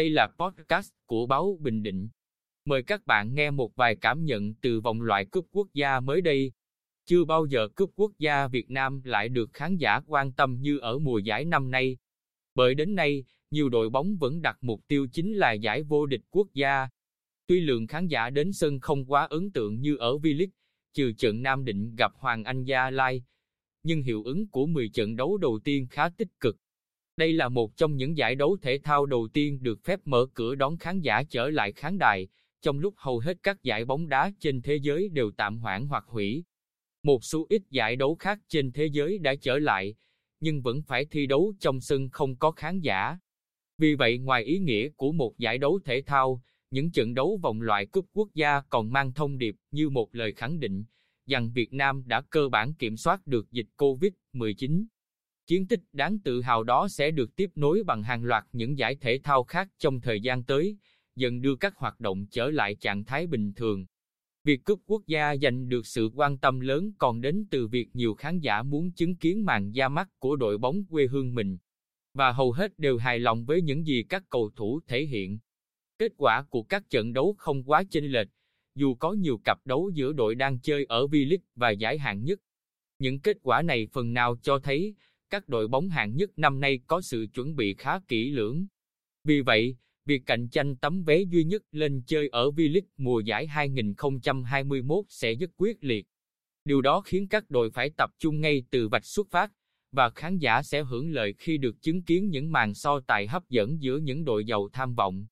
Đây là podcast của báo Bình Định. Mời các bạn nghe một vài cảm nhận từ vòng loại cúp quốc gia mới đây. Chưa bao giờ cúp quốc gia Việt Nam lại được khán giả quan tâm như ở mùa giải năm nay. Bởi đến nay, nhiều đội bóng vẫn đặt mục tiêu chính là giải vô địch quốc gia. Tuy lượng khán giả đến sân không quá ấn tượng như ở V-League, trừ trận Nam Định gặp Hoàng Anh Gia Lai, nhưng hiệu ứng của 10 trận đấu đầu tiên khá tích cực. Đây là một trong những giải đấu thể thao đầu tiên được phép mở cửa đón khán giả trở lại khán đài, trong lúc hầu hết các giải bóng đá trên thế giới đều tạm hoãn hoặc hủy. Một số ít giải đấu khác trên thế giới đã trở lại, nhưng vẫn phải thi đấu trong sân không có khán giả. Vì vậy ngoài ý nghĩa của một giải đấu thể thao, những trận đấu vòng loại cúp quốc gia còn mang thông điệp như một lời khẳng định rằng Việt Nam đã cơ bản kiểm soát được dịch COVID-19. Chiến tích đáng tự hào đó sẽ được tiếp nối bằng hàng loạt những giải thể thao khác trong thời gian tới, dần đưa các hoạt động trở lại trạng thái bình thường. Việc cúp quốc gia giành được sự quan tâm lớn còn đến từ việc nhiều khán giả muốn chứng kiến màn ra mắt của đội bóng quê hương mình. Và hầu hết đều hài lòng với những gì các cầu thủ thể hiện. Kết quả của các trận đấu không quá chênh lệch, dù có nhiều cặp đấu giữa đội đang chơi ở V-League và giải hạng nhất. Những kết quả này phần nào cho thấy các đội bóng hạng nhất năm nay có sự chuẩn bị khá kỹ lưỡng. Vì vậy, việc cạnh tranh tấm vé duy nhất lên chơi ở V-League mùa giải 2021 sẽ rất quyết liệt. Điều đó khiến các đội phải tập trung ngay từ vạch xuất phát, và khán giả sẽ hưởng lợi khi được chứng kiến những màn so tài hấp dẫn giữa những đội giàu tham vọng.